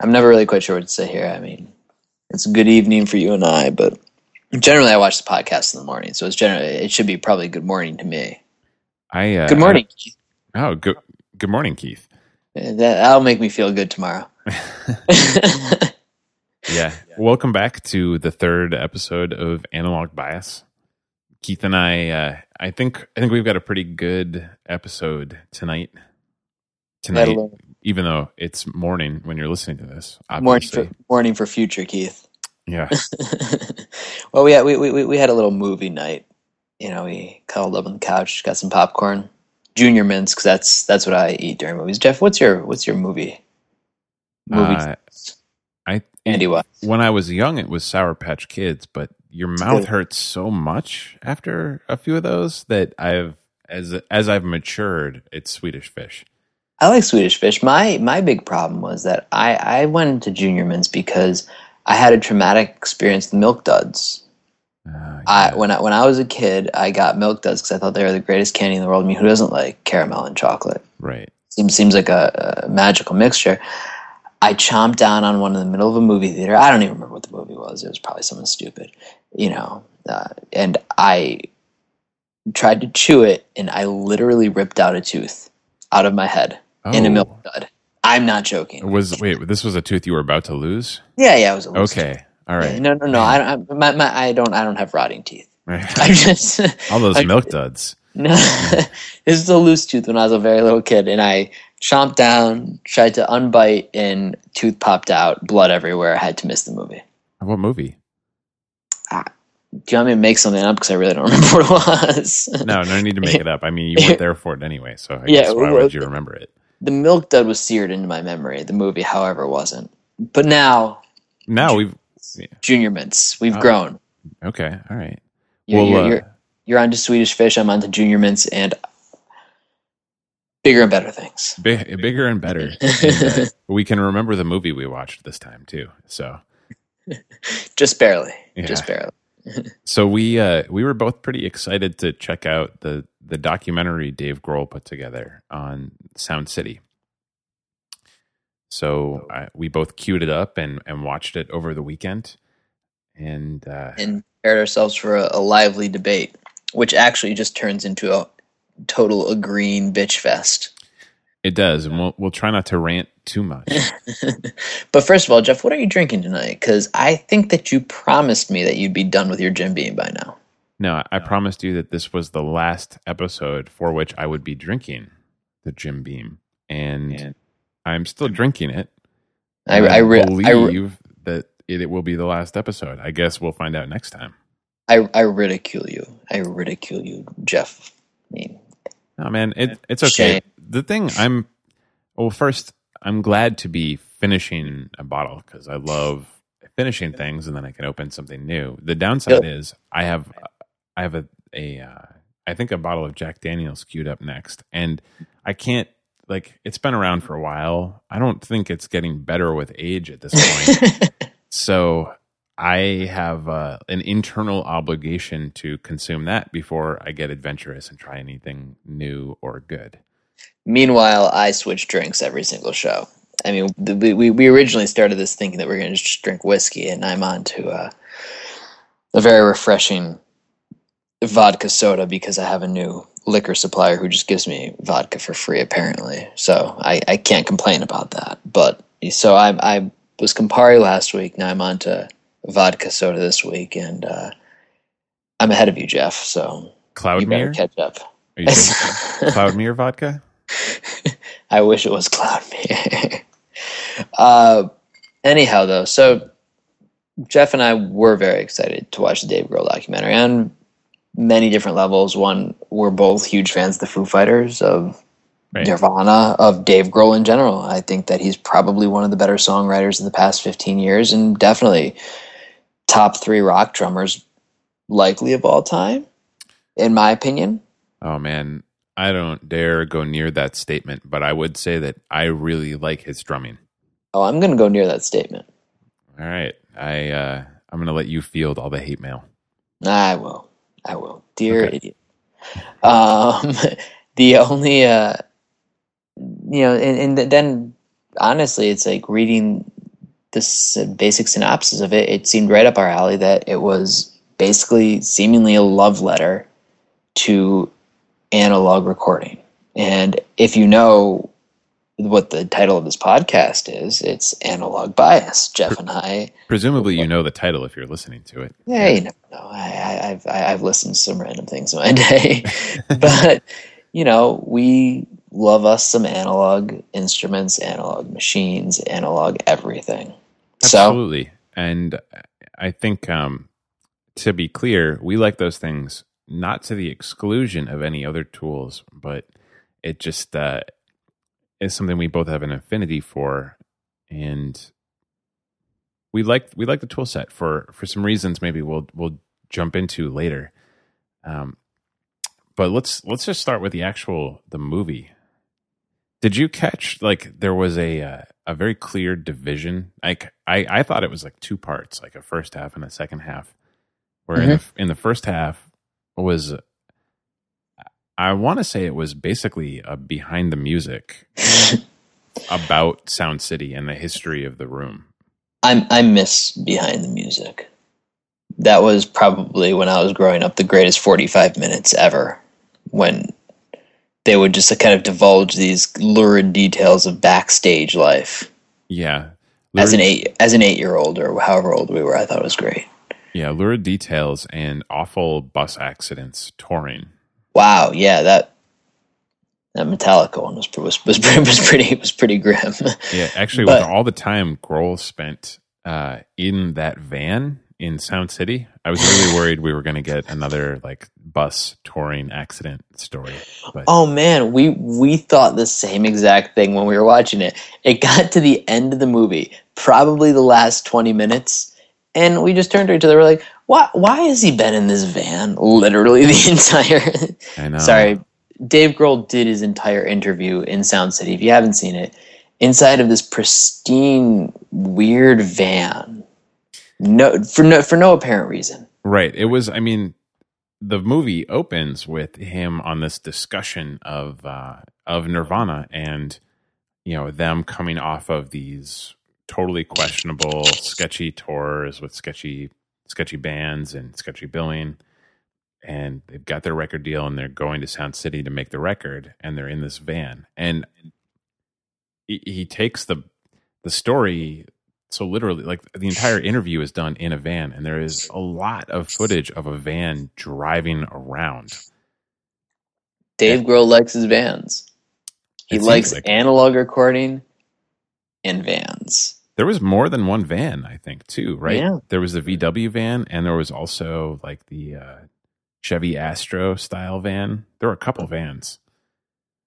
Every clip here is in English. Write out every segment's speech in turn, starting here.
I'm never really quite sure what to say here. I mean, it's a good evening for you and I, but generally I watch the podcast in the morning, so it's generally it should be probably good morning to me. I uh, Good morning. I- oh, good. Good morning, Keith. That, that'll make me feel good tomorrow. Yeah. Welcome back to the third episode of Analog Bias. Keith and I, uh, I think, I think we've got a pretty good episode tonight. Tonight. Even though it's morning when you're listening to this. morning Obviously, for morning for future Keith. yeah. well, we had we, we we had a little movie night. You know, we cuddled up on the couch, got some popcorn, junior mints, because that's that's what I eat during movies. Jeff, what's your what's your movie? Movie, Uh, I Andy Wise. when I was young, it was Sour Patch Kids, but your mouth hurts so much after a few of those that I've as as I've matured, it's Swedish Fish. I like Swedish Fish. My my big problem was that I I went into junior mints because I had a traumatic experience with Milk Duds. Uh, I when I when I was a kid, I got Milk Duds because I thought they were the greatest candy in the world. I mean, who doesn't like caramel and chocolate? right. seems seems like a, a magical mixture. I chomped down on one in the middle of a movie theater. I don't even remember what the movie was. It was probably something stupid, you know. Uh, and I tried to chew it, and I literally ripped out a tooth out of my head in a Oh. milk dud. I'm not joking. Was wait, this was a tooth you were about to lose? Yeah, yeah, it was a loose Okay. All tooth. right. No, no, no. I don't. I, my, my, I don't. I don't have rotting teeth. I just All those I- milk duds. No, this is a loose tooth when I was a very little kid, and I chomped down, tried to unbite, and tooth popped out, blood everywhere. I had to miss the movie. What movie? Ah, do you want me to make something up? Because I really don't remember what it was. No, no need to make it up. I mean, you weren't there for it anyway, so I Yeah, guess why would you remember it? The milk dud was seared into my memory. The movie, however, wasn't. But now, Now we've Junior Mints, we've Oh. grown. okay. All right. You're, Well, you're, uh, you're, you're onto Swedish Fish. I'm onto Junior Mints, and bigger and better things. Big, bigger and better. And, uh, we can remember the movie we watched this time too. So Just barely. Yeah. Just barely. So we uh, we were both pretty excited to check out the the documentary Dave Grohl put together on Sound City. So I, we both queued it up and and watched it over the weekend, and uh, and prepared ourselves for a, a lively debate, which actually just turns into a total agreeing bitch fest. It does. And we'll we'll try not to rant too much. but first of all, Jeff, what are you drinking tonight? Because I think that you promised me that you'd be done with your Jim Beam by now. No, I promised you that this was the last episode for which I would be drinking the Jim Beam, and I'm still drinking it. I, And I, ri- I, ri- believe that it, it will be the last episode. I guess we'll find out next time. I, I ridicule you. I ridicule you, Jeff. I mean, No, man, it, it's okay. Shame. The thing I'm, well, first, I'm glad to be finishing a bottle because I love finishing things, and then I can open something new. The downside Yep. is I have, I have a, a, uh, I think a bottle of Jack Daniels queued up next, and I can't. Like it's been around for a while. I don't think it's getting better with age at this point. so I have uh, an internal obligation to consume that before I get adventurous and try anything new or good. Meanwhile, I switch drinks every single show. I mean, the, we we originally started this thinking that we are going to just drink whiskey, and I'm on to uh, a very refreshing vodka soda because I have a new liquor supplier who just gives me vodka for free, apparently. So I, I can't complain about that. But so I I was Campari last week. Now I'm on to vodka soda this week, and uh, I'm ahead of you, Jeff. So you better Cloudmere? catch up. Are you drinking Cloudmere vodka? I wish it was Cloudmere. uh, anyhow, though, so Jeff and I were very excited to watch the Dave Grohl documentary on many different levels. One, we're both huge fans of the Foo Fighters, of Right. Nirvana, of Dave Grohl in general. I think that he's probably one of the better songwriters in the past 15 years and definitely top three rock drummers, likely of all time, in my opinion. Oh man, I don't dare go near that statement, but I would say that I really like his drumming. Oh, I'm going to go near that statement. All right, I uh, I'm gonna let you field all the hate mail. I will. I will. Dear Okay. idiot. Um, the only, uh, you know, and, and then honestly, it's like reading this basic synopsis of it, it seemed right up our alley that it was basically seemingly a love letter to analog recording. And if you know what the title of this podcast is, it's Analog Bias. Jeff and I. Presumably, you know the title if you're listening to it. Yeah, you never know. I, I, I've I've listened to some random things in my day, but you know we love us some analog instruments, analog machines, analog everything. Absolutely, so, and I think um, to be clear, we like those things not to the exclusion of any other tools, but it just uh, is something we both have an affinity for, and we like we like the tool set for for some reasons. Maybe we'll we'll jump into later. Um, but let's let's just start with the actual the movie. Did you catch like there was a uh, a very clear division? Like I I thought it was like two parts, like a first half and a second half. Where mm-hmm. in, the, in the first half was I want to say it was basically a behind the music about Sound City and the history of the room. I I miss behind the music. That was probably when I was growing up the greatest 45 minutes ever when they would just kind of divulge these lurid details of backstage life. Yeah. Lurid, as an 8 as an 8-year-old or however old we were, I thought it was great. Yeah, lurid details and awful bus accidents touring Wow, yeah, that that Metallica one was was was, was pretty was pretty grim. Yeah, actually, but, with all the time Grohl spent uh, in that van in Sound City, I was really worried we were going to get another like bus touring accident story. But. Oh man, we we thought the same exact thing when we were watching it. It got to the end of the movie, probably the last twenty minutes, and we just turned to each other. We're like, why why has he been in this van literally the entire I know. Sorry. Dave Grohl did his entire interview in Sound City. If you haven't seen it, inside of this pristine weird van. No for no for no apparent reason. Right. It was I mean the movie opens with him on this discussion of uh, of Nirvana and you know them coming off of these totally questionable, sketchy tours with sketchy sketchy bands and sketchy billing. And they've got their record deal and they're going to Sound City to make the record and they're in this van. And he, he takes the the story so literally like the entire interview is done in a van and there is a lot of footage of a van driving around. Dave Grohl likes his vans. He likes like analog recording and vans there was more than one van, I think, too, right? Yeah. There was the VW van, and there was also like the uh, Chevy Astro style van. There were a couple vans.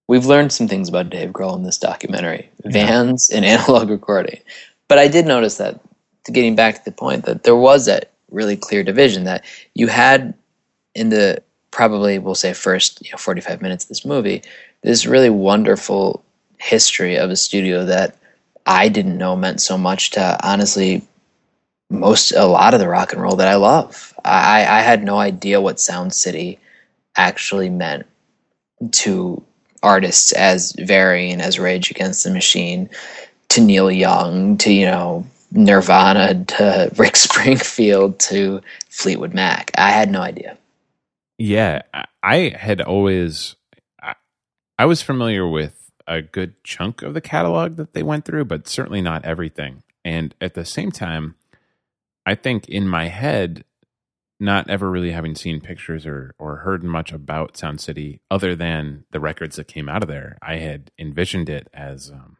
We've learned some things about Dave Grohl in this documentary yeah. vans and analog recording. But I did notice that, getting back to the point, that there was that really clear division that you had in the probably, we'll say, first you know, 45 minutes of this movie, this really wonderful history of a studio that I didn't know meant so much to honestly most a lot of the rock and roll that I love. I, I had no idea what Sound City actually meant to artists as varying as Rage Against the Machine to Neil Young to you know Nirvana to Rick Springfield to Fleetwood Mac. I had no idea. Yeah, I had always I, I was familiar with a good chunk of the catalog that they went through, but certainly not everything. And at the same time, I think in my head, not ever really having seen pictures or or heard much about Sound City other than the records that came out of there, I had envisioned it as um,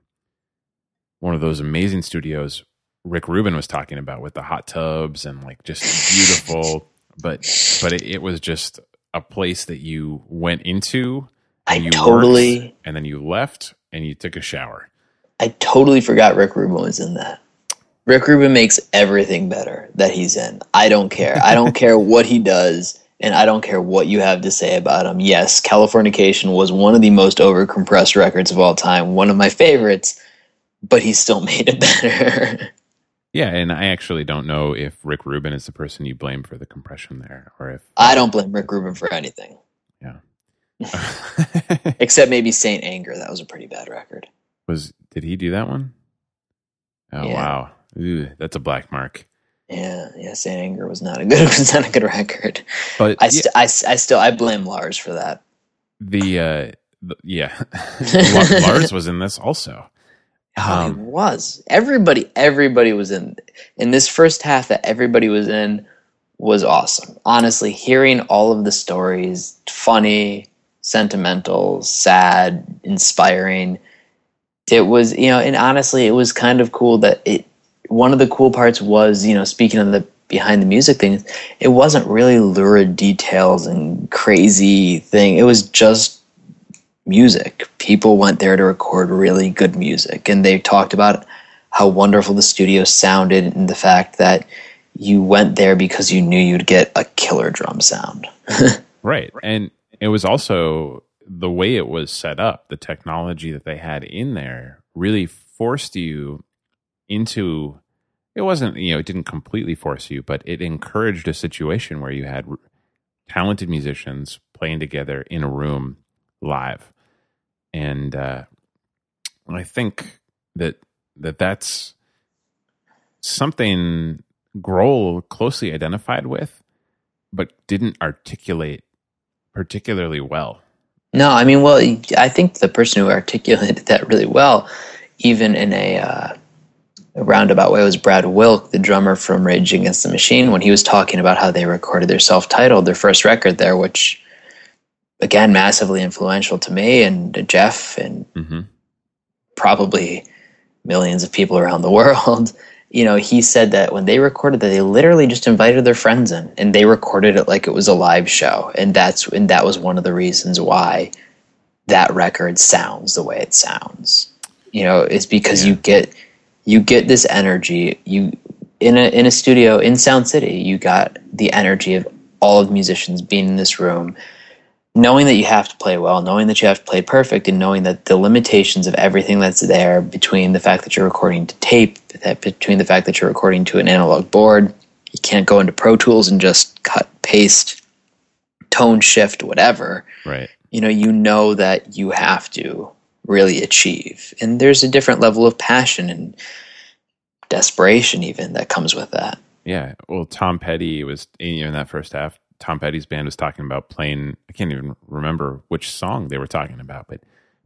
one of those amazing studios Rick Rubin was talking about with the hot tubs and like just beautiful. but but it, it was just a place that you went into I totally. Worked, and then you left and you took a shower. I totally forgot Rick Rubin was in that. Rick Rubin makes everything better that he's in. I don't care. I don't care what he does, and I don't care what you have to say about him. Yes, Californication was one of the most overcompressed records of all time, one of my favorites, but he still made it better. yeah, and I actually don't know if Rick Rubin is the person you blame for the compression there, or if I don't blame Rick Rubin for anything. Yeah. Except maybe Saint Anger. That was a pretty bad record. Was did he do that one? Oh yeah. wow. Ooh, that's a black mark. Yeah, yeah. Saint Anger was not a good was not a good record. But I, yeah, st- I, s- I still I blame Lars for that. the uh, the, yeah, Lars was in this also. Oh, Um, was. Everybody, everybody was in in this first half that everybody was in was awesome. Honestly, hearing all of the stories, funny, sentimental, sad, inspiring. It was, you know, and honestly, it was kind of cool that it. One of the cool parts was, you know, speaking of the behind the music things, it wasn't really lurid details and crazy thing. It was just music. People went there to record really good music, and they talked about how wonderful the studio sounded and the fact that you went there because you knew you'd get a killer drum sound. Right. And it was also the way it was set up, the technology that they had in there really forced you into it wasn't, you know, it didn't completely force you, but it encouraged a situation where you had talented musicians playing together in a room live. And uh I think that that that's something Grohl closely identified with but didn't articulate particularly well. No, I mean, well, I think the person who articulated that really well, even in a, uh, a roundabout way, was Brad Wilk, the drummer from Rage Against the Machine, when he was talking about how they recorded their self-titled, their first record there, which, again, massively influential to me and Jeff and Mm-hmm. probably millions of people around the world. You know, he said that when they recorded that, they literally just invited their friends in, and they recorded it like it was a live show, and that's and that was one of the reasons why that record sounds the way it sounds. You know, it's because you get you get this energy. You in a in a studio in Sound City, you got the energy of all of the musicians being in this room, knowing that you have to play well, knowing that you have to play perfect, and knowing that the limitations of everything that's there between the fact that you're recording to tape, that between the fact that you're recording to an analog board, you can't go into Pro Tools and just cut, paste, tone shift, whatever. Right. You know, you know that you have to really achieve, and there's a different level of passion and desperation even that comes with that. Yeah. Well, Tom Petty was you know, in that first half. Tom Petty's band was talking about playing. I can't even remember which song they were talking about, but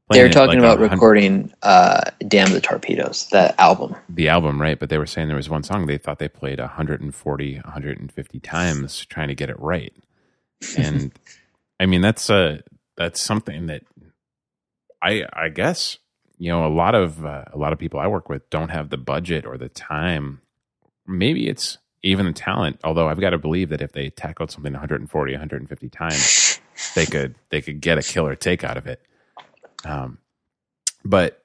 They were talking like about recording uh, "Damn the Torpedoes," the album. the album, right? But they were saying there was one song they thought they played 140, 150 times trying to get it right. And I mean, that's uh that's something that I I guess you know a lot of uh, a lot of people I work with don't have the budget or the time. Maybe it's even the talent. Although I've got to believe that if they tackled something 140, 150 times, they could they could get a killer take out of it. Um, but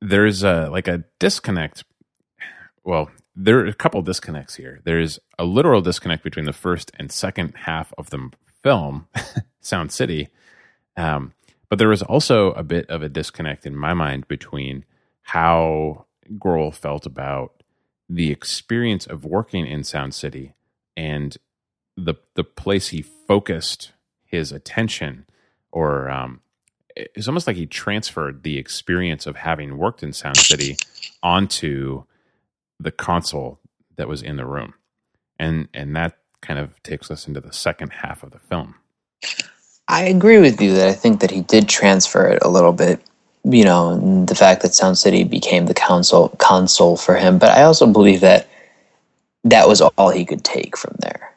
there's a like a disconnect. Well, there are a couple disconnects here. There's a literal disconnect between the first and second half of the film, Sound City. Um, but there was also a bit of a disconnect in my mind between how Grohl felt about the experience of working in Sound City and the the place he focused his attention, or um, it's almost like he transferred the experience of having worked in Sound City onto the console that was in the room, and and that kind of takes us into the second half of the film. I agree with you that I think that he did transfer it a little bit. You know, the fact that Sound City became the console console for him, but I also believe that that was all he could take from there.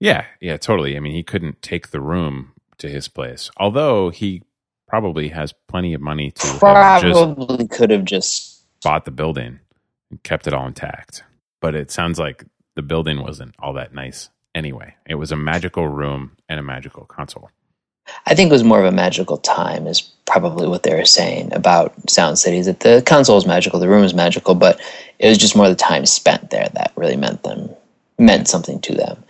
Yeah, yeah, totally. I mean, he couldn't take the room to his place, although he probably has plenty of money to have Probably could have just bought the building and kept it all intact. But it sounds like the building wasn't all that nice anyway. It was a magical room and a magical console. I think it was more of a magical time, is probably what they were saying about Sound Cities. That the console is magical, the room is magical, but it was just more the time spent there that really meant them meant something to them.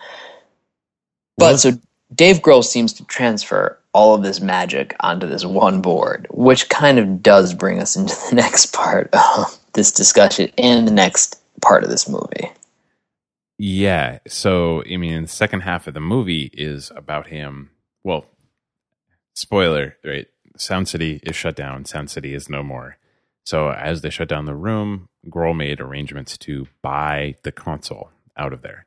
But so Dave Grohl seems to transfer all of this magic onto this one board, which kind of does bring us into the next part of this discussion and the next part of this movie. Yeah. So, I mean, the second half of the movie is about him. Well, spoiler, right? Sound City is shut down. Sound City is no more. So as they shut down the room, Grohl made arrangements to buy the console out of there.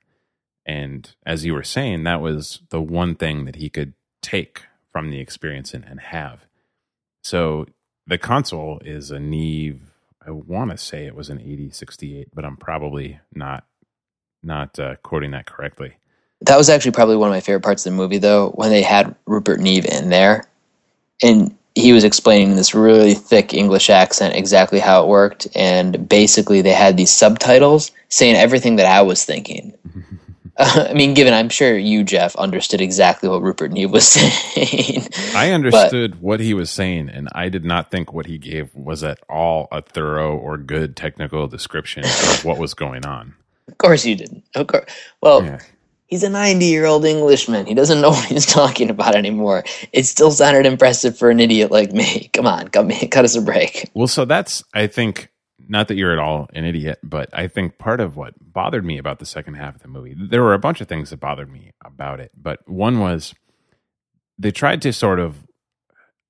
And as you were saying, that was the one thing that he could take from the experience and, and have. So the console is a Neve. I want to say it was an 8068, but I'm probably not not uh, quoting that correctly. That was actually probably one of my favorite parts of the movie, though, when they had Rupert Neve in there, and he was explaining in this really thick English accent exactly how it worked, and basically they had these subtitles saying everything that I was thinking. uh, I mean, given I'm sure you, Jeff, understood exactly what Rupert Neve was saying. I understood but, what he was saying, and I did not think what he gave was at all a thorough or good technical description of what was going on. Of course you didn't. Of course. Well, yeah he's a 90 year old Englishman. He doesn't know what he's talking about anymore. It still sounded impressive for an idiot like me. Come on, cut me, cut us a break. Well, so that's I think not that you're at all an idiot, but I think part of what bothered me about the second half of the movie, there were a bunch of things that bothered me about it, but one was they tried to sort of.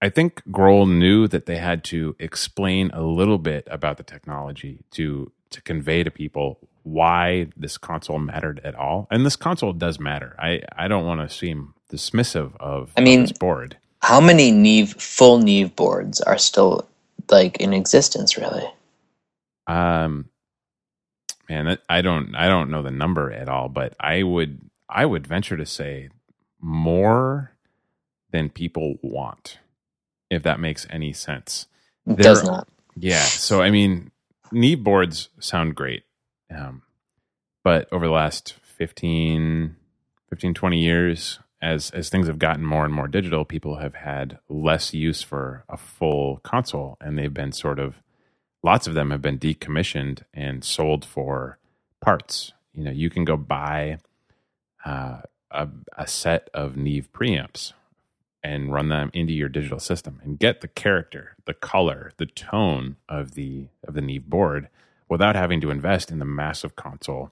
I think Grohl knew that they had to explain a little bit about the technology to to convey to people why this console mattered at all. And this console does matter. I, I don't want to seem dismissive of, I mean, this board. How many Neve full Neve boards are still like in existence really? Um man, I don't I don't know the number at all, but I would I would venture to say more than people want, if that makes any sense. It does not. Yeah. So I mean, Neve boards sound great. Um, but over the last 15, 15, 20 years, as as things have gotten more and more digital, people have had less use for a full console, and they've been sort of lots of them have been decommissioned and sold for parts. You know, you can go buy uh, a, a set of Neve preamps and run them into your digital system and get the character, the color, the tone of the of the Neve board without having to invest in the massive console,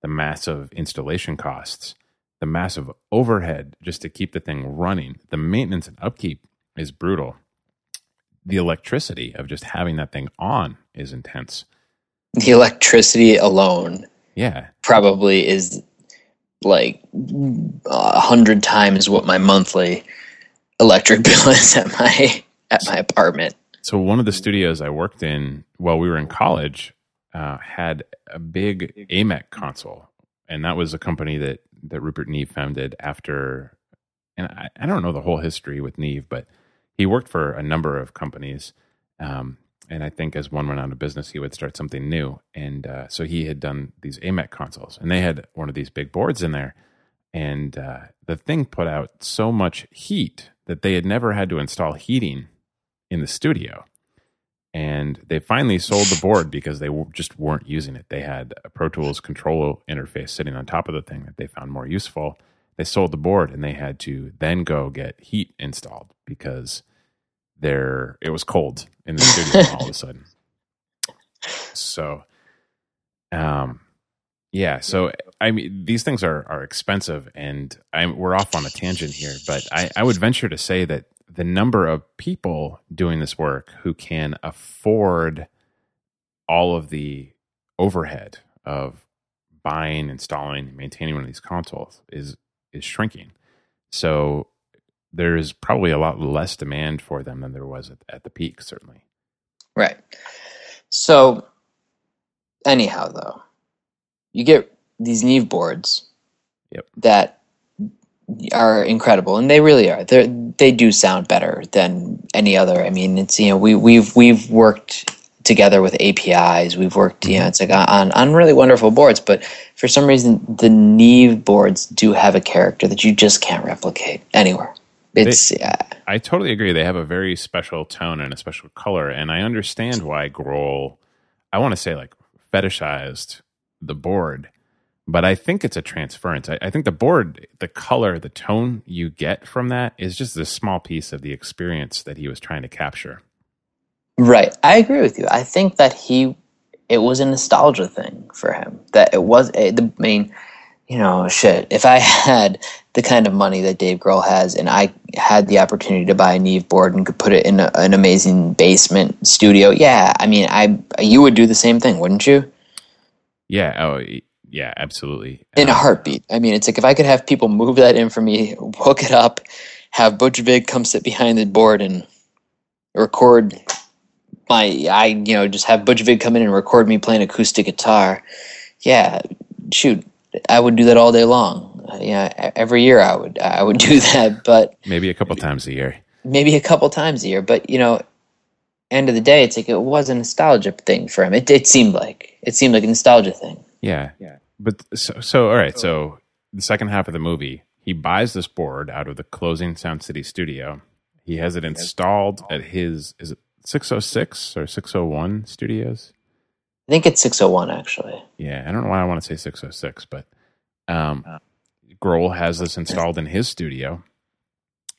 the massive installation costs, the massive overhead just to keep the thing running. The maintenance and upkeep is brutal. The electricity of just having that thing on is intense. The electricity alone, yeah, probably is like a hundred times what my monthly electric bill is at my at my apartment. So one of the studios I worked in while we were in college uh, had a big AMEK console, and that was a company that that Rupert Neve founded after. And I, I don't know the whole history with Neve, but he worked for a number of companies. Um, and I think as one went out of business, he would start something new. And uh, so he had done these AMEK consoles, and they had one of these big boards in there. And uh, the thing put out so much heat that they had never had to install heating in the studio and they finally sold the board because they just weren't using it. They had a Pro Tools control interface sitting on top of the thing that they found more useful. They sold the board and they had to then go get heat installed because there it was cold in the studio all of a sudden. So, um, yeah. So I mean, these things are are expensive, and I'm we're off on a tangent here, but I I would venture to say that the number of people doing this work who can afford all of the overhead of buying, installing, maintaining one of these consoles is is shrinking. So there's probably a lot less demand for them than there was at, at the peak, certainly. Right. So anyhow, though, you get these Neve boards yep. that are incredible, and they really are. They they do sound better than any other. I mean, it's you know we we've we've worked together with APIs. We've worked you know it's like on on really wonderful boards, but for some reason the Neve boards do have a character that you just can't replicate anywhere. It's they, yeah. I totally agree. They have a very special tone and a special color, and I understand why Grohl. I want to say like fetishized the board but I think it's a transference. I, I, think the board, the color, the tone you get from that is just a small piece of the experience that he was trying to capture. Right. I agree with you. I think that he, it was a nostalgia thing for him. That it was, a, the, I mean, you know, shit. If I had the kind of money that Dave Grohl has, and I had the opportunity to buy a Neve board and could put it in a, an amazing basement studio, yeah, I mean, I you would do the same thing, wouldn't you? Yeah. Oh, yeah. Absolutely. In a Um, heartbeat. I mean, it's like if I could have people move that in for me, hook it up, have Butch Vig come sit behind the board and record my, I you know, just have Butch Vig come in and record me playing acoustic guitar. Yeah, shoot, I would do that all day long. Uh, yeah, every year I would I would do that, but maybe a couple times a year. maybe a couple times a year. But you know, end of the day, it's like it was a nostalgia thing for him. It it seemed like it seemed like a nostalgia thing. Yeah. Yeah. But so, so, all right. So the second half of the movie, he buys this board out of the closing Sound City studio. He has it installed at his, is it 606 or 601 studios? I think it's six oh one actually. Yeah. I don't know why I want to say 606, but um, Grohl has this installed in his studio.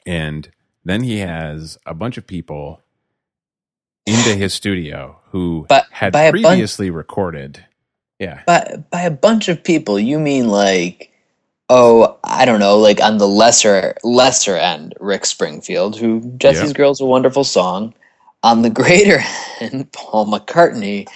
And then he has a bunch of people into his studio who But had by a bunch- previously recorded. Yeah. By by a bunch of people, you mean like oh, I don't know, like on the lesser lesser end, Rick Springfield, who Jessie's Yeah. Girl's a wonderful song. On the greater end, Paul McCartney,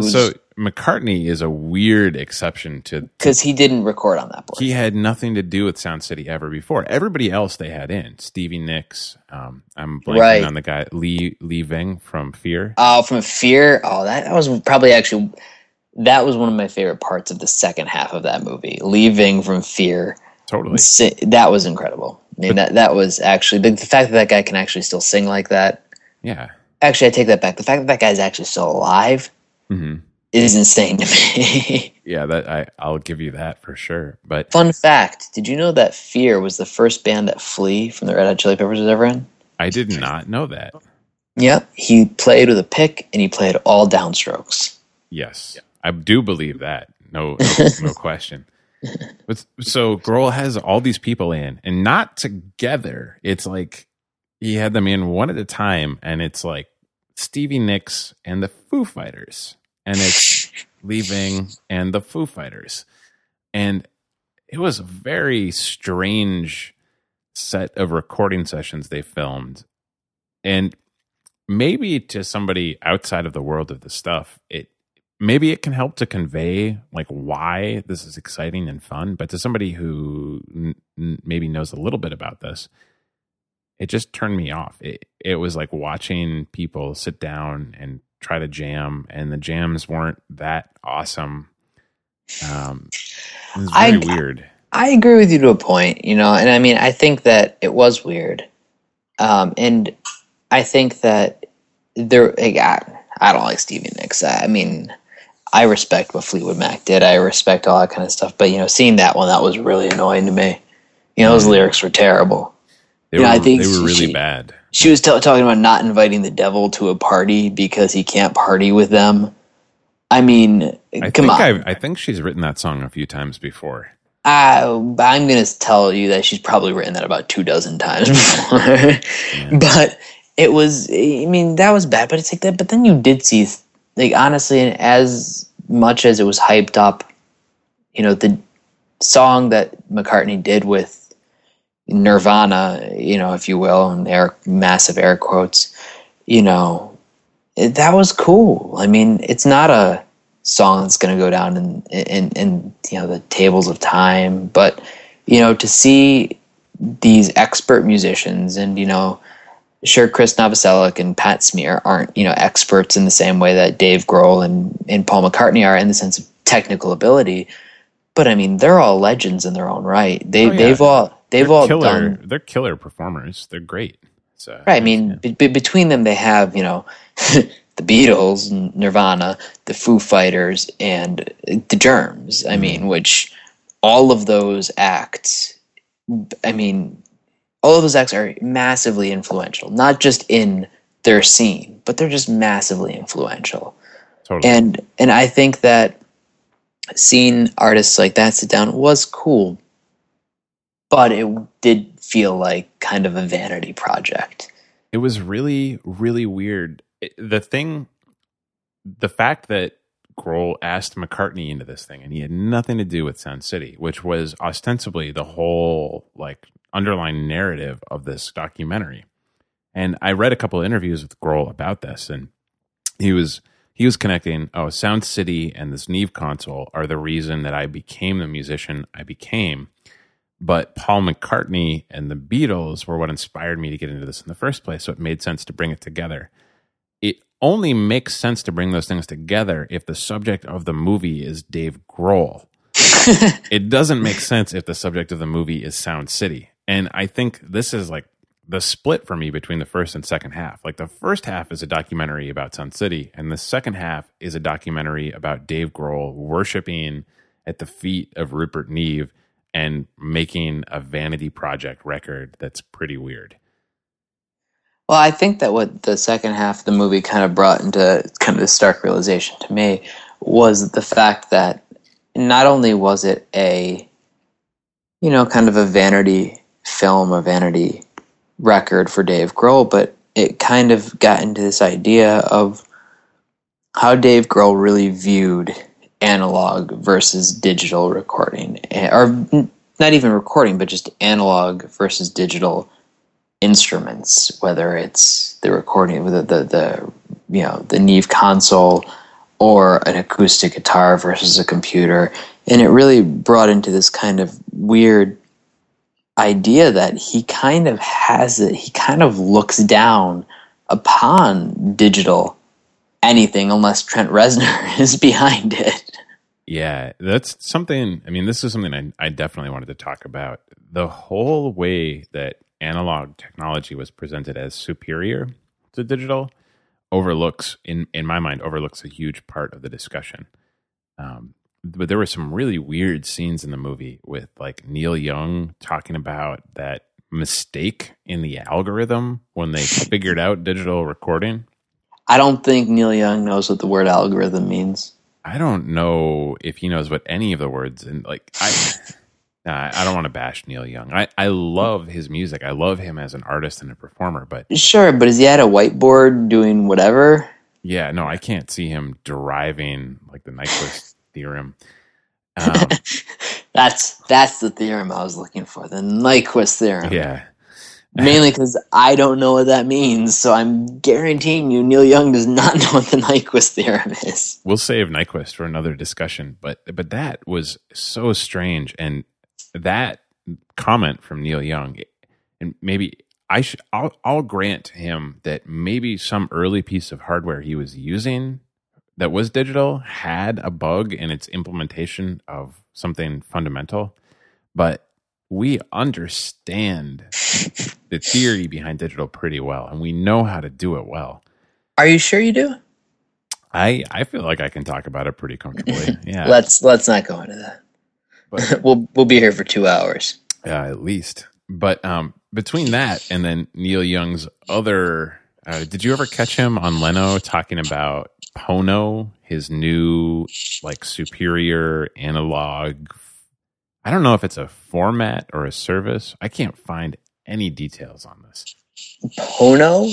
So McCartney is a weird exception to. because he didn't record on that board. He had nothing to do with Sound City ever before. Everybody else they had in Stevie Nicks. Um, I'm blanking Right. on the guy Lee Lee Ving from Fear. Oh, from Fear. Oh, that, that was probably actually that was one of my favorite parts of the second half of that movie. Lee Ving from Fear. Totally. Si- That was incredible. I mean, that that was actually the, the fact that that guy can actually still sing like that. Yeah. Actually, I take that back. The fact that that guy's actually still alive hmm is insane to me. Yeah. That I I'll give you that for sure. But Fun fact: Did you know that Fear was the first band that Flea from the Red Hot Chili Peppers was ever in? I did not know that. Yep, he played with a pick and he played all downstrokes. Yes, I do believe that. No, no, no question. But so Grohl has all these people in, and not together. It's like he had them in one at a time, and it's like Stevie Nicks and the Foo Fighters, and it's Lee Ving and the Foo Fighters, and it was a very strange set of recording sessions they filmed, and maybe to somebody outside of the world of the stuff, it maybe it can help to convey like why this is exciting and fun. But to somebody who n- maybe knows a little bit about this, it just turned me off. It it was like watching people sit down and try to jam, and the jams weren't that awesome. Um, it was I- very weird. I agree with you to a point, you know, and I mean, I think that it was weird, um, and I think that there. Like, I, I don't like Stevie Nicks. I, I mean, I respect what Fleetwood Mac did. I respect all that kind of stuff, but you know, seeing that one, that was really annoying to me. You know, those lyrics were terrible. They Yeah, were I think they were really she- bad. She was t- talking about not inviting the devil to a party because he can't party with them. I mean, I come think on. I've, I think she's written that song a few times before. I, I'm going to tell you that she's probably written that about two dozen times before. But it was, I mean, that was bad. But it's like that. But then you did see, like, honestly, as much as it was hyped up, you know, the song that McCartney did with Nirvana, you know, if you will, and air massive air quotes, you know, it, that was cool. I mean, it's not a song that's going to go down in, in in you know the tables of time, but you know, to see these expert musicians and you know, sure, Chris Novoselic and Pat Smear aren't you know experts in the same way that Dave Grohl and and Paul McCartney are in the sense of technical ability. But I mean, they're all legends in their own right. They Oh, yeah. they've all they've they're all killer. done They're killer performers. They're great. So Right. I mean, be, be- between them, they have you know the Beatles, Nirvana, the Foo Fighters, and the Germs. I hmm. mean, which all of those acts. I mean, all of those acts are massively influential, not just in their scene, but they're just massively influential. totally. And and I think that seeing artists like that sit down was cool, but it did feel like kind of a vanity project. it was really really weird It- the thing the fact that Grohl asked McCartney into this thing, and he had nothing to do with Sound City, which was ostensibly the whole like underlying narrative of this documentary. And I read a couple of interviews with Grohl about this, and he was he was connecting. Oh, Sound City and this Neve console are the reason that I became the musician I became. But Paul McCartney and the Beatles were what inspired me to get into this in the first place. So it made sense to bring it together. Only makes sense to bring those things together if the subject of the movie is Dave Grohl. it doesn't make sense if the subject of the movie is Sound City. And I think this is like the split for me between the first and second half. Like the first half is a documentary about Sound City, and the second half is a documentary about Dave Grohl worshiping at the feet of Rupert Neve and making a vanity project record that's pretty weird. Well, I think that what the second half of the movie kind of brought into kind of the stark realization to me was the fact that not only was it a, you know, kind of a vanity film, a vanity record for Dave Grohl, but it kind of got into this idea of how Dave Grohl really viewed analog versus digital recording, eh, or not even recording, but just analog versus digital instruments, whether it's the recording, the, the, the you know the Neve console or an acoustic guitar versus a computer, and it really brought into this kind of weird idea that he kind of has it. He kind of looks down upon digital anything unless Trent Reznor is behind it. Yeah, that's something. I mean, this is something I, I definitely wanted to talk about. The whole way that analog technology was presented as superior to digital overlooks in in my mind overlooks a huge part of the discussion. Um, but there were some really weird scenes in the movie with like neil young talking about that mistake in the algorithm when they figured out digital recording. I don't think neil young knows what the word algorithm means. I don't know if he knows what any of the words and like i I don't want to bash Neil Young. I, I love his music. I love him as an artist and a performer, but sure, but is he at a whiteboard doing whatever? Yeah, no, I can't see him deriving like the Nyquist theorem. Um, that's that's the theorem I was looking for, the Nyquist theorem. Yeah. Mainly because I don't know what that means, so I'm guaranteeing you Neil Young does not know what the Nyquist theorem is. We'll save Nyquist for another discussion, but but that was so strange, and that comment from Neil Young, and maybe I should I'll, I'll grant him that maybe some early piece of hardware he was using that was digital had a bug in its implementation of something fundamental, but we understand the theory behind digital pretty well and we know how to do it well. Are you sure you do? I I feel like I can talk about it pretty comfortably. Yeah. let's let's not go into that. But we'll we'll be here for two hours. Yeah, at least. But um, between that and then Neil Young's other, uh, did you ever catch him on Leno talking about Pono, his new like superior analog? I don't know if it's a format or a service. I can't find any details on this. Pono.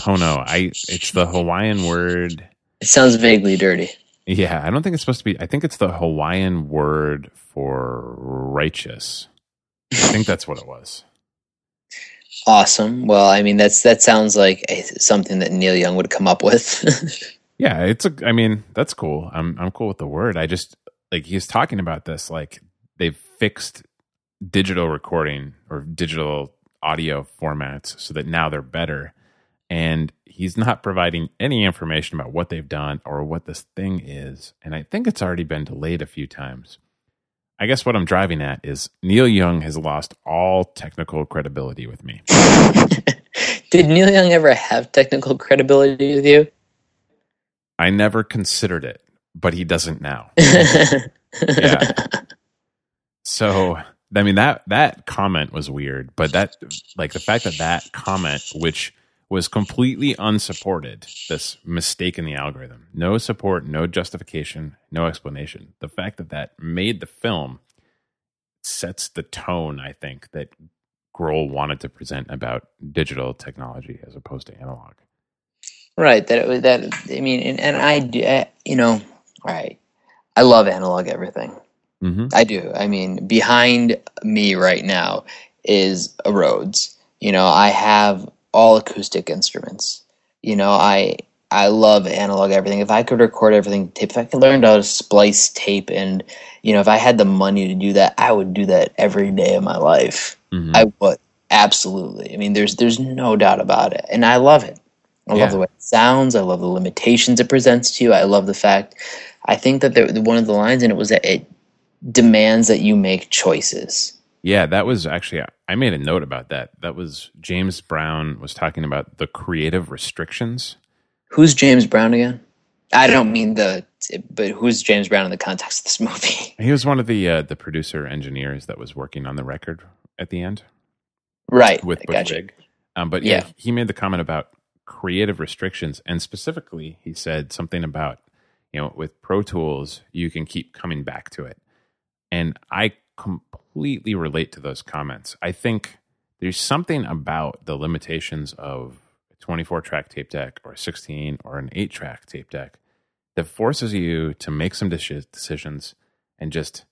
Pono. I. It's the Hawaiian word. It sounds vaguely dirty. Yeah, I don't think it's supposed to be. I think it's the Hawaiian word for righteous. I think that's what it was. Awesome. Well, I mean, that's that sounds like a, something that Neil Young would come up with. yeah, it's a. I mean, that's cool. I'm I'm cool with the word. I just like he's talking about this. Like they've fixed digital recording or digital audio formats so that now they're better. And he's not providing any information about what they've done or what this thing is. And I think it's already been delayed a few times. I guess what I'm driving at is Neil Young has lost all technical credibility with me. Did Neil Young ever have technical credibility with you? I never considered it, but he doesn't now. yeah. So, I mean that that comment was weird, but that like the fact that that comment which was completely unsupported. This mistake in the algorithm. No support, no justification, no explanation. The fact that that made the film sets the tone, I think, that Grohl wanted to present about digital technology as opposed to analog. Right. That that I mean, and, and I, you know, right. I love analog everything. Mm-hmm. I do. I mean, behind me right now is a Rhodes. You know, I have all acoustic instruments. You know, I I love analog everything. If I could record everything tape, if I could learn how to splice tape, and you know, if I had the money to do that, I would do that every day of my life. Mm-hmm. I would absolutely. I mean, there's there's no doubt about it, and I love it. I Yeah. love the way it sounds. I love the limitations it presents to you. I love the fact. I think that there, one of the lines in it was that it demands that you make choices. Yeah, that was actually I made a note about that. That was James Brown was talking about the creative restrictions. Who's James Brown again? I don't mean the, but who's James Brown in the context of this movie? He was one of the uh, the producer engineers that was working on the record at the end right. with Bush gotcha. Um, but yeah, Yeah. he made the comment about creative restrictions, and specifically, he said something about you know with Pro Tools you can keep coming back to it, and I completely relate to those comments. I think there's something about the limitations of a 24 track tape deck or a 16 or an 8 track tape deck that forces you to make some decisions and just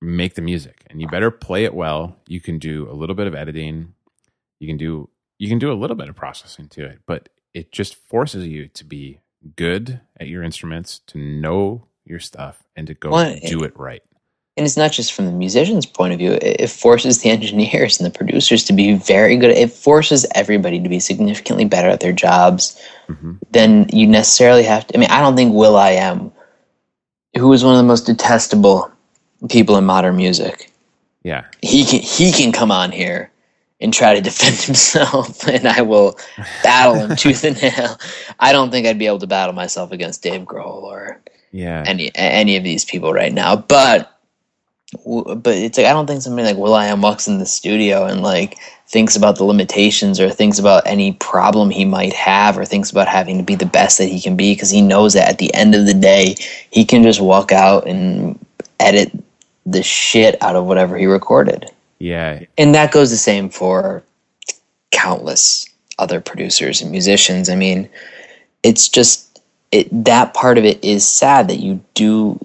make the music. And you better play it well. You can do a little bit of editing. You can do you can do a little bit of processing to it but it just forces you to be good at your instruments to know your stuff and to go Well, do it right And it's not just from the musician's point of view. It it forces the engineers and the producers to be very good. It forces everybody to be significantly better at their jobs hmm than you necessarily have to. I mean, I don't think will.i.am, who is one of the most detestable people in modern music, yeah he can he can come on here and try to defend himself, and I will battle him tooth and nail. I don't think I'd be able to battle myself against Dave Grohl or yeah any any of these people right now. But but it's like I don't think somebody like will.i.am walks in the studio and like thinks about the limitations or thinks about any problem he might have or thinks about having to be the best that he can be because he knows that at the end of the day he can just walk out and edit the shit out of whatever he recorded. yeah And that goes the same for countless other producers and musicians. I mean, it's just it that part of it is sad that you do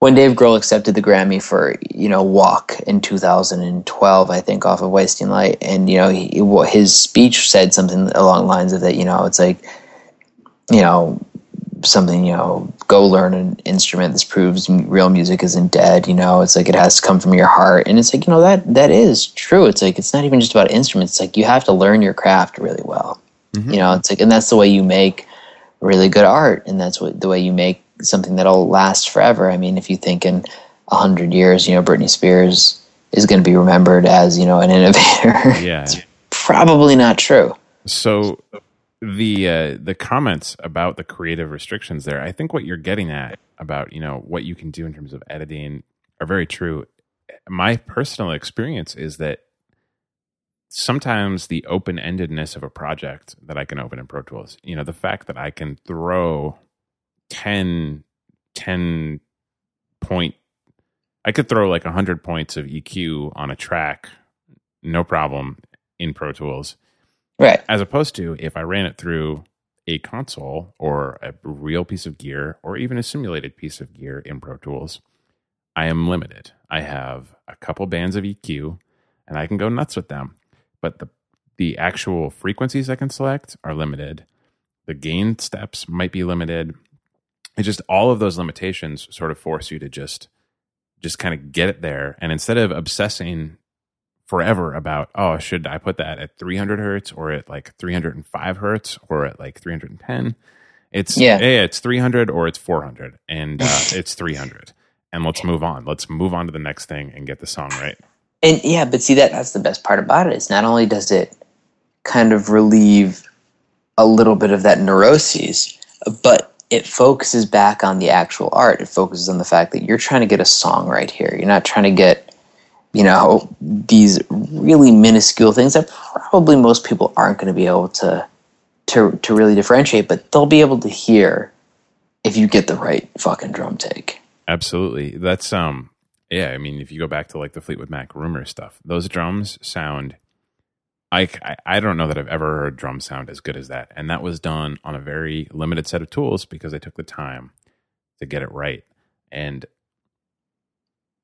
when Dave Grohl accepted the Grammy for you know Walk in 2012, I think off of Wasting Light, and you know he, his speech said something along the lines of that. You know, it's like you know something you know go learn an instrument this proves real music isn't dead you know it's like it has to come from your heart and it's like you know that that is true it's like it's not even just about instruments it's like you have to learn your craft really well Mhm. you know it's like and that's the way you make really good art and that's what the way you make something that'll last forever. I mean if you think in a hundred years you know britney spears is going to be remembered as you know an innovator. Yeah. Probably not true. So the uh, the comments about the creative restrictions there, I think what you're getting at about you know what you can do in terms of editing are very true. My personal experience is that sometimes the open endedness of a project that I can open in Pro Tools, you know, the fact that I can throw 10, 10 point, I could throw like 100 points of EQ on a track, no problem in Pro Tools right as opposed to if I ran it through a console or a real piece of gear or even a simulated piece of gear in Pro Tools, I am limited. I have a couple bands of EQ and I can go nuts with them, but the the actual frequencies I can select are limited. The gain steps might be limited. It's just all of those limitations sort of force you to just just kind of get it there. And instead of obsessing forever about oh should i put that at 300 hertz or at like 305 hertz or at like 310 it's Yeah. yeah it's 300 or it's 400 and uh, it's 300 and let's move on. Let's move on to the next thing and get the song right. And yeah, but see that that's the best part about it. Is not only does it kind of relieve a little bit of that neuroses, but it focuses back on the actual art. It focuses on the fact that you're trying to get a song right here. You're not trying to get, you know, these really minuscule things that probably most people aren't going to be able to to to really differentiate, but they'll be able to hear if you get the right fucking drum take. absolutely that's um yeah i mean if you go back to like the fleetwood mac rumor stuff those drums sound I, I don't know that I've ever heard drum sound as good as that, and that was done on a very limited set of tools because I took the time to get it right. And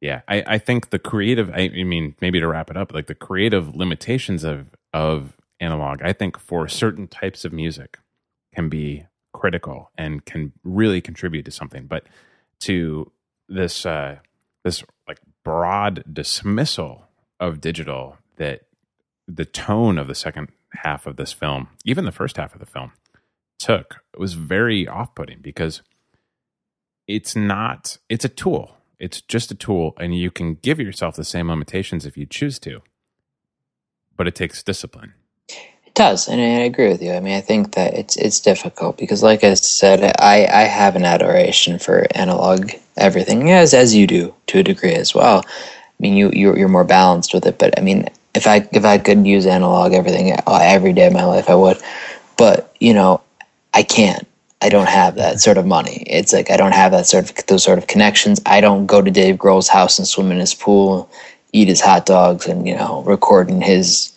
yeah, I, I think the creative I, I mean, maybe to wrap it up, like the creative limitations of of analog, I think for certain types of music can be critical and can really contribute to something. But to this uh this like broad dismissal of digital that the tone of the second half of this film, even the first half of the film, took was very off putting because it's not, it's a tool. It's just a tool, and you can give yourself the same limitations if you choose to, but it takes discipline. It does, and I agree with you. I mean, I think that it's it's difficult because, like I said, I I have an adoration for analog everything, as as you do to a degree as well. I mean, you you're, you're more balanced with it, but I mean, if I if I could use analog everything uh, every day of my life, I would. But you know, I can't. I don't have that sort of money. It's like I don't have that sort of those sort of connections. I don't go to Dave Grohl's house and swim in his pool, eat his hot dogs, and you know, record in his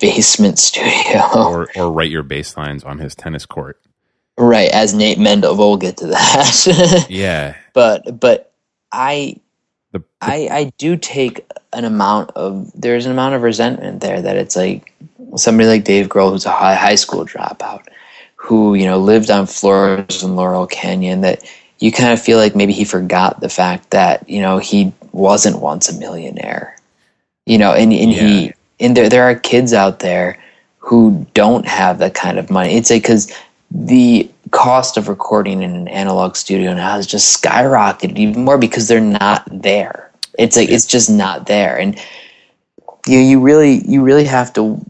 basement studio, or or write your bass lines on his tennis court. Right, as Nate Mendel, we'll get to that. yeah, but but I the, the, I I do take an amount of there's an amount of resentment there that it's like somebody like Dave Grohl who's a high high school dropout who you know lived on floors in Laurel Canyon that you kind of feel like maybe he forgot the fact that you know he wasn't once a millionaire you know and, and yeah. he and there there are kids out there who don't have that kind of money it's like because the cost of recording in an analog studio now has just skyrocketed even more because they're not there it's like it's just not there and you you really you really have to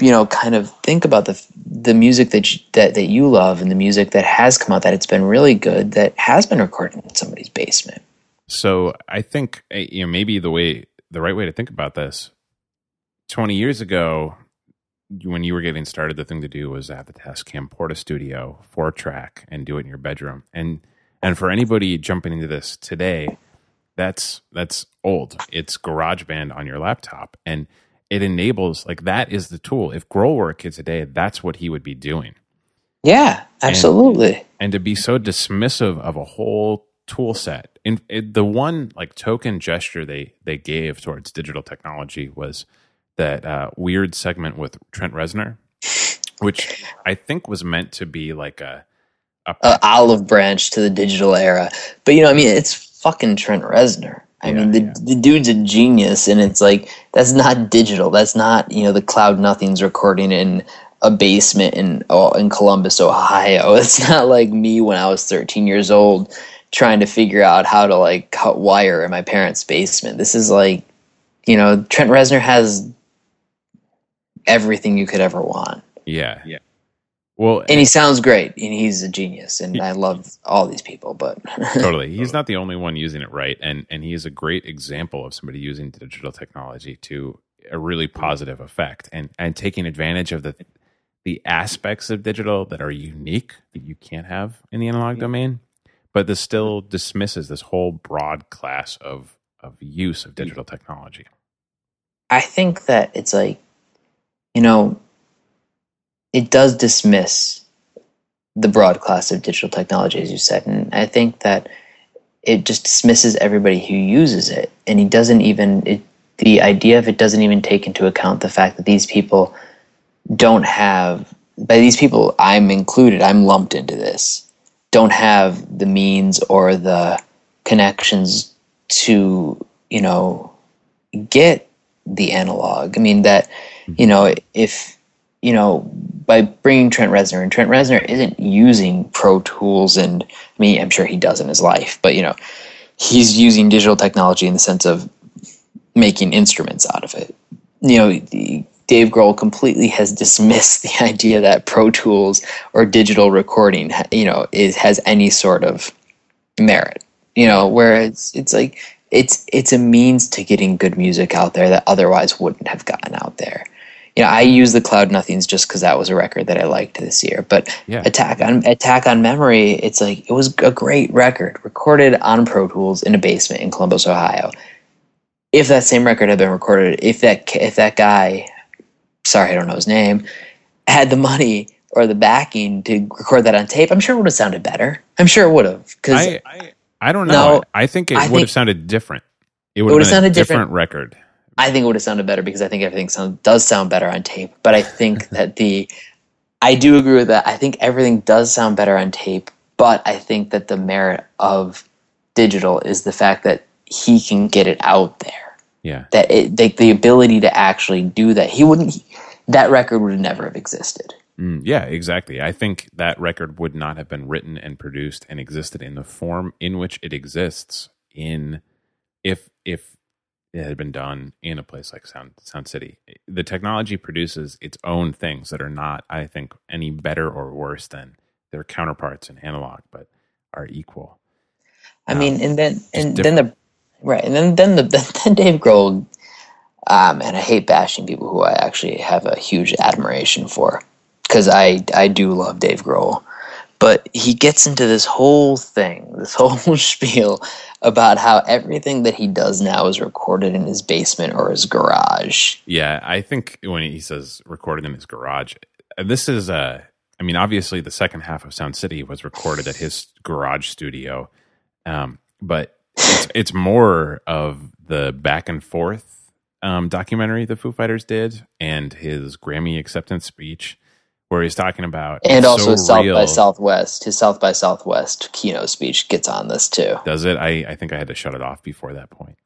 you know kind of think about the the music that you, that that you love and the music that has come out that it's been really good that has been recorded in somebody's basement. So I think eh, you know maybe the way the right way to think about this. Twenty years ago, when you were getting started, the thing to do was have the Tascam Porta Studio four track and do it in your bedroom. And and for anybody jumping into this today, that's that's old. It's GarageBand on your laptop, and it enables like that is the tool. If Grohl were a kid today, that's what he would be doing. Yeah, absolutely. And, and to be so dismissive of a whole tool set, and the one like token gesture they they gave towards digital technology was that uh, weird segment with Trent Reznor, which I think was meant to be like a, a, a olive branch to the digital era. But you know, I mean, it's fucking Trent Reznor. I yeah, mean, the, yeah. the dude's a genius, and it's like that's not digital. That's not you know the Cloud Nothings recording in a basement in oh, in Columbus, Ohio. It's not like me when I was 13 years old trying to figure out how to like cut wire in my parents' basement. This is like, you know, Trent Reznor has everything you could ever want. Yeah, yeah. Well, and he sounds great, and he's a genius, and he, I love all these people. But totally, he's not the only one using it right, and and he is a great example of somebody using digital technology to a really positive effect, and and taking advantage of the the aspects of digital that are unique that you can't have in the analog domain, but this still dismisses this whole broad class of of use of digital technology. I think that it's like, you know, it does dismiss the broad class of digital technology, as you said, and I think that it just dismisses everybody who uses it, and he doesn't even it, the idea of it doesn't even take into account the fact that these people don't have by these people I'm included, I'm lumped into this, don't have the means or the connections to, you know, get the analog. I mean that, you mm-hmm. know, if you know, by bringing Trent Reznor, and Trent Reznor isn't using Pro Tools, and I mean, I'm sure he does in his life, but you know, he's using digital technology in the sense of making instruments out of it. You know, Dave Grohl completely has dismissed the idea that Pro Tools or digital recording, you know, is has any sort of merit. You know, whereas it's like it's it's a means to getting good music out there that otherwise wouldn't have gotten out there you know, I use the Cloud Nothings just because that was a record that I liked this year. But yeah. Attack on Attack on Memory, it's like it was a great record, recorded on Pro Tools in a basement in Columbus, Ohio. If that same record had been recorded, if that if that guy, sorry, I don't know his name, had the money, or the backing to record that on tape, I'm sure it would have sounded better. I'm sure it would have because I, I, I don't know. No, I think it I would think- have sounded different. It would would have have sounded different, different. record. I think it would have sounded better because I think everything sound, does sound better on tape. But I think that the I do agree with that. I think everything does sound better on tape, but I think that the merit of digital is the fact that he can get it out there. Yeah. That it like the ability to actually do that. He wouldn't that record would never have existed. Mm, yeah, exactly. I think that record would not have been written and produced and existed in the form in which it exists in if if it had been done in a place like Sound Sound City. The technology produces its own things that are not, I think, any better or worse than their counterparts in analog, but are equal. I Um, mean, and then and then the right, and then then the then Dave Grohl, um, and I hate bashing people who I actually have a huge admiration for, because I I do love Dave Grohl, but he gets into this whole thing, this whole spiel about how everything that he does now is recorded in his basement or his garage. Yeah, I think when he says recorded in his garage, uh, this is uh I mean, obviously the second half of Sound City was recorded at his garage studio. Um, but it's, it's more of the back and forth um, documentary the Foo Fighters did and his Grammy acceptance speech where he's talking about And also so South by. Southwest, his South by Southwest keynote speech gets on this too. Does it? I, I think I had to shut it off before that point.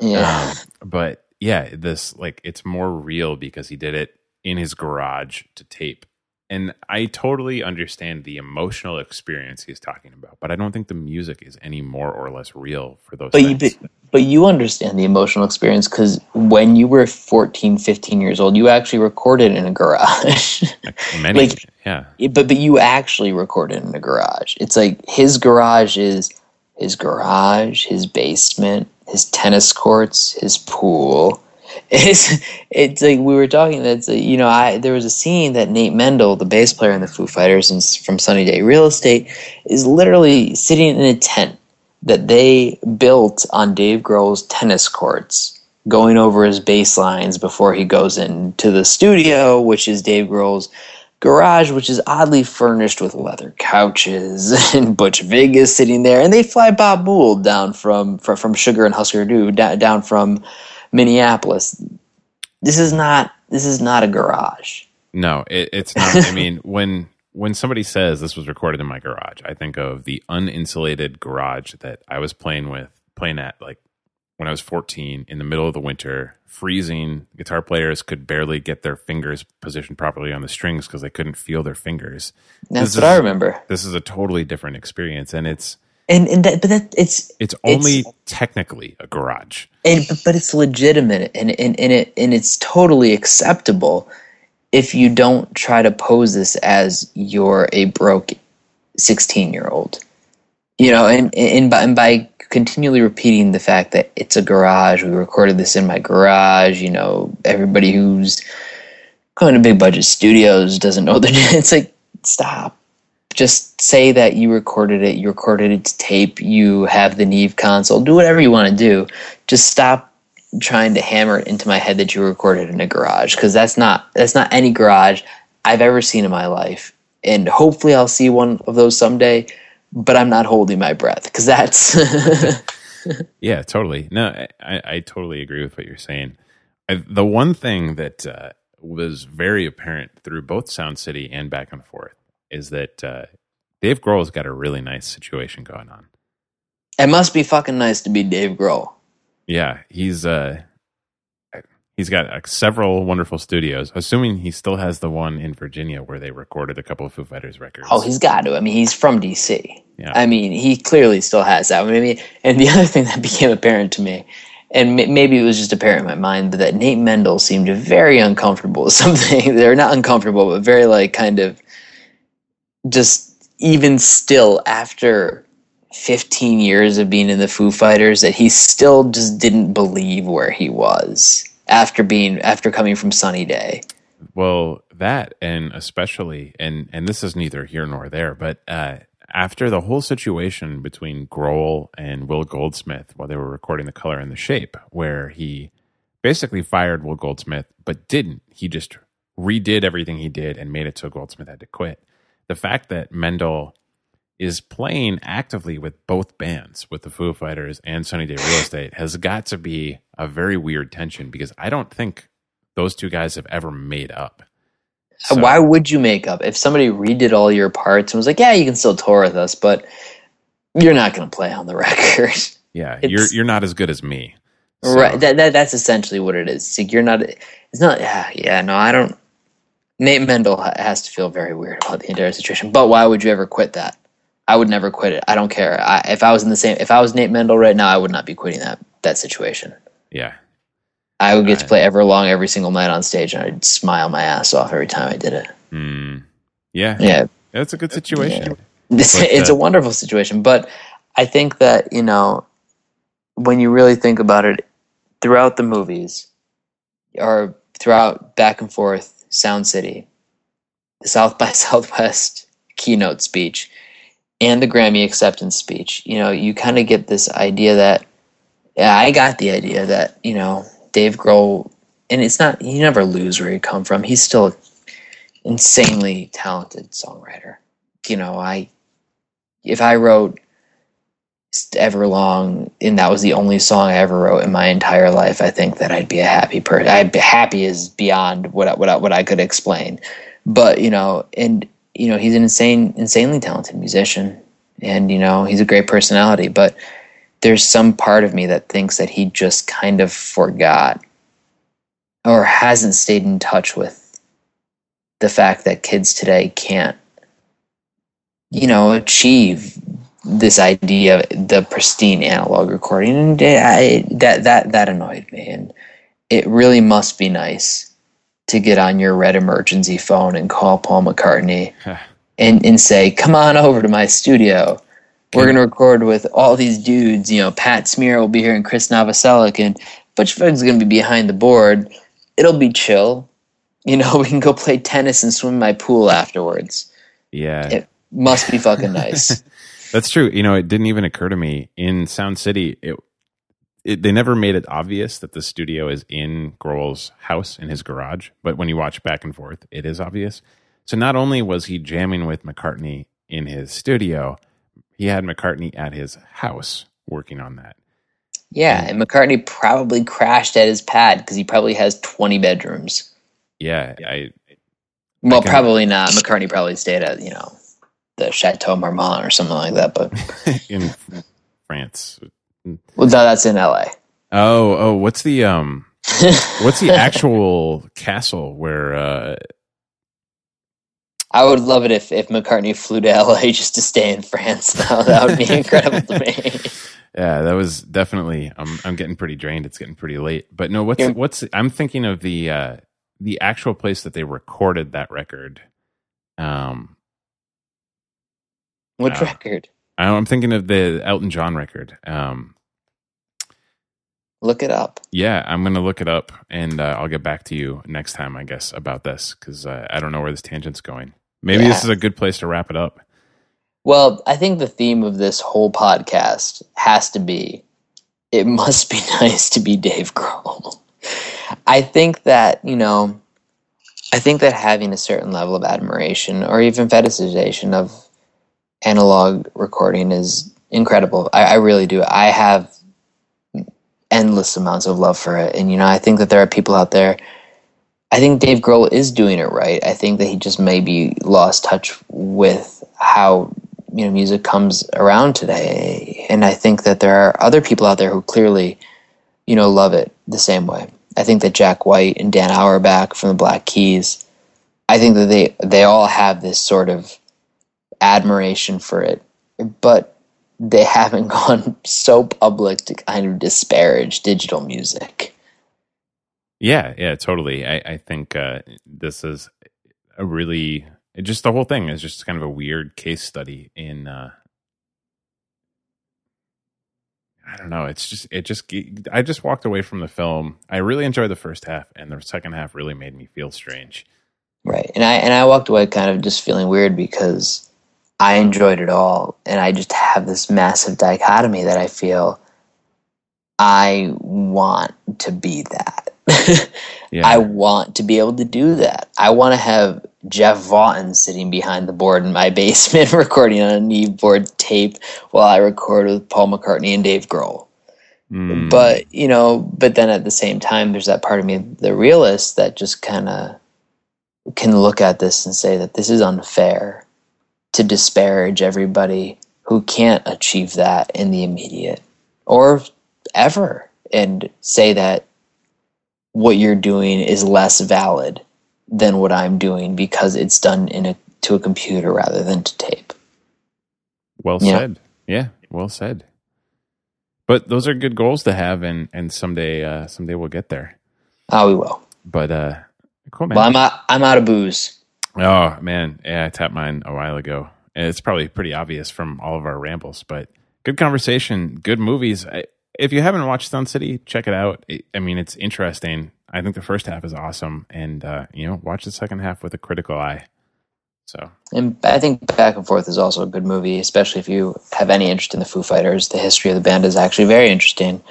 Yeah. Um, but yeah, this like it's more real because he did it in his garage to tape. And I totally understand the emotional experience he's talking about, but I don't think the music is any more or less real for those but you but, but you understand the emotional experience because when you were 14 15 years old you actually recorded in a garage. Like, many, like- yeah, but but you actually recorded in a garage. It's like his garage is his garage his basement his tennis courts his pool it's it's like we were talking that's you know I there was a scene that Nate Mendel the bass player in the Foo Fighters and from Sunny Day Real Estate is literally sitting in a tent that they built on Dave Grohl's tennis courts, going over his bass lines before he goes into the studio, which is Dave Grohl's garage, which is oddly furnished with leather couches and Butch Vig is sitting there, and they fly Bob Mould down from from, Sugar and Husker Du down from Minneapolis. This is not this is not a garage. No, it, it's not. I mean, when when somebody says this was recorded in my garage, I think of the uninsulated garage that I was playing with, playing at like when I was 14 in the middle of the winter, freezing. Guitar players could barely get their fingers positioned properly on the strings because they couldn't feel their fingers. That's This what is- I remember. This is a totally different experience, and it's And and that, but that it's it's only technically a garage. and but- but it's legitimate and, and, and it and it's totally acceptable if you don't try to pose this as you're a broke 16 year old you know and, and, by, and by continually repeating the fact that it's a garage we recorded this in my garage you know everybody who's going to big budget studios doesn't know that it's like stop just say that you recorded it you recorded it to tape you have the neve console do whatever you want to do just stop trying to hammer it into my head that you recorded in a garage because that's not that's not any garage I've ever seen in my life, and hopefully I'll see one of those someday. But I'm not holding my breath because that's Yeah, totally. No, I, I totally agree with what you're saying. I, the one thing that uh, was very apparent through both Sound City and Back and Forth is that uh, Dave Grohl's got a really nice situation going on. it. Must be fucking nice to be Dave Grohl. Yeah, he's uh, he's got uh, several wonderful studios. Assuming he still has the one in Virginia where they recorded a couple of Foo Fighters records. Oh, he's got to. I mean, he's from DC. Yeah. I mean, he clearly still has that. I mean, and the other thing that became apparent to me, and m- maybe it was just apparent in my mind, but that Nate Mendel seemed very uncomfortable with something. They're not uncomfortable, but very like kind of just even still after 15 years of being in the Foo Fighters, that he still just didn't believe where he was after being after coming from Sunny Day. Well, that and especially and and this is neither here nor there, but uh, after the whole situation between Grohl and Will Goldsmith while they were recording the color and the shape, where he basically fired Will Goldsmith, but didn't. He just redid everything he did and made it so Goldsmith had to quit. The fact that Mendel is playing actively with both bands, with the Foo Fighters and Sunny Day Real Estate, has got to be a very weird tension because I don't think those two guys have ever made up. Uh, so, Why would you make up if somebody redid all your parts and was like, "Yeah, you can still tour with us, but you're not going to play on the record." Yeah, it's, you're you're not as good as me. So. Right. That, that that's essentially what it is. It's like you're not. It's not. Yeah. Yeah. No, I don't. Nate Mendel has to feel very weird about the entire situation. But why would you ever quit that? I would never quit it. I don't care. I, if I was in the same, if I was Nate Mendel right now, I would not be quitting that that situation. Yeah. I would get to play Everlong every single night on stage, and I'd smile my ass off every time I did it. Mm. Yeah. Yeah. That's a good situation. Yeah. It's, it's uh, a wonderful situation, but I think that you know when you really think about it, throughout the movies, or throughout back and forth Sound City, the South by Southwest keynote speech, and the Grammy acceptance speech, you know, you kind of get this idea that, yeah, I got the idea that, you know, Dave Grohl, and it's not, you never lose where you come from. He's still an insanely talented songwriter. You know, I, if I wrote Everlong, and that was the only song I ever wrote in my entire life, I think that I'd be a happy person. I'd be happy is beyond what I, what I, what I could explain. But you know, and you know, he's an insane, insanely talented musician, and you know, he's a great personality. But there's some part of me that thinks that he just kind of forgot or hasn't stayed in touch with the fact that kids today can't, you know, achieve this idea of the pristine analog recording, and I, that that that annoyed me, and it really must be nice to get on your red emergency phone and call Paul McCartney and and say, "Come on over to my studio. We're going to record with all these dudes. You know, Pat Smear will be here, and Chris Novoselic, and Butch Vig's going to be behind the board. It'll be chill. You know, we can go play tennis and swim in my pool afterwards. Yeah, it must be fucking nice." That's true. You know, it didn't even occur to me in Sound City. It, it, they never made it obvious that the studio is in Grohl's house in his garage, but when you watch back and forth, it is obvious. So not only was he jamming with McCartney in his studio, he had McCartney at his house working on that. Yeah, and McCartney probably crashed at his pad because he probably has twenty bedrooms. Yeah, I. Well, I probably not. McCartney probably stayed at you know the Chateau Marmont or something like that. But in France, well, no, that's in L.A. Oh, oh, what's the um, what's the actual castle where? uh I would love it if if McCartney flew to LA just to stay in France. Though that would be incredible to me. Yeah, that was definitely. I'm I'm getting pretty drained. It's getting pretty late. But no, what's what's? I'm thinking of the uh the actual place that they recorded that record. Um, what uh, record? I'm thinking of the Elton John record. Um, look it up. Yeah, I'm going to look it up, and uh, I'll get back to you next time, I guess, about this because uh, I don't know where this tangent's going. Maybe yeah. this is a good place to wrap it up. Well, I think the theme of this whole podcast has to be it must be nice to be Dave Grohl. I think that, you know, I think that having a certain level of admiration or even fetishization of analog recording is incredible. I, I really do. I have endless amounts of love for it. And, you know, I think that there are people out there. I think Dave Grohl is doing it right. I think that he just maybe lost touch with how you know music comes around today. And I think that there are other people out there who clearly, you know, love it the same way. I think that Jack White and Dan Auerbach from the Black Keys, I think that they they all have this sort of admiration for it, but they haven't gone so public to kind of disparage digital music. Yeah, yeah, totally. I, I think uh, this is a really just the whole thing is just kind of a weird case study in. Uh, I don't know. It's just it just I just walked away from the film. I really enjoyed the first half, and the second half really made me feel strange. Right, and I and I walked away kind of just feeling weird because I enjoyed it all. And I just have this massive dichotomy that I feel I want to be that. yeah. I want to be able to do that. I want to have Jeff Vaughton sitting behind the board in my basement recording on a Neve board tape while I record with Paul McCartney and Dave Grohl. Mm. But, you know, but then at the same time, there's that part of me, the realist, that just kind of can look at this and say that this is unfair to disparage everybody who can't achieve that in the immediate or ever and say that what you're doing is less valid than what I'm doing because it's done in a to a computer rather than to tape. Well yeah. said. Yeah, well said. But those are good goals to have, and and someday uh, someday we'll get there. Oh, we will. But uh, cool man. Well, I'm out. I'm out of booze. Oh man, yeah, I tapped mine a while ago. It's probably pretty obvious from all of our rambles, but good conversation, good movies. I, if you haven't watched Sound City, check it out. I mean, it's interesting. I think the first half is awesome, and uh, you know, watch the second half with a critical eye. So, and I think Back and Forth is also a good movie, especially if you have any interest in the Foo Fighters. The history of the band is actually very interesting,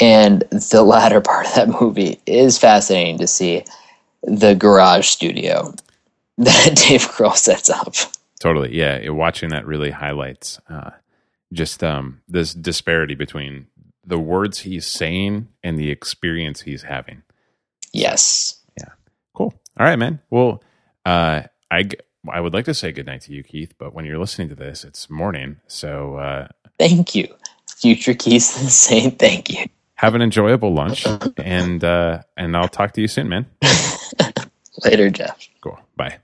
and the latter part of that movie is fascinating to see the garage studio that Dave Grohl sets up. Totally, yeah. Watching that really highlights uh, just um, this disparity between the words he's saying and the experience he's having. Yes. Yeah. Cool. All right, man. Well, uh, I I would like to say goodnight to you, Keith, but when you're listening to this, it's morning. So uh, thank you, future Keith, saying thank you. Have an enjoyable lunch, and uh, and I'll talk to you soon, man. Later, Jeff. Cool. Bye.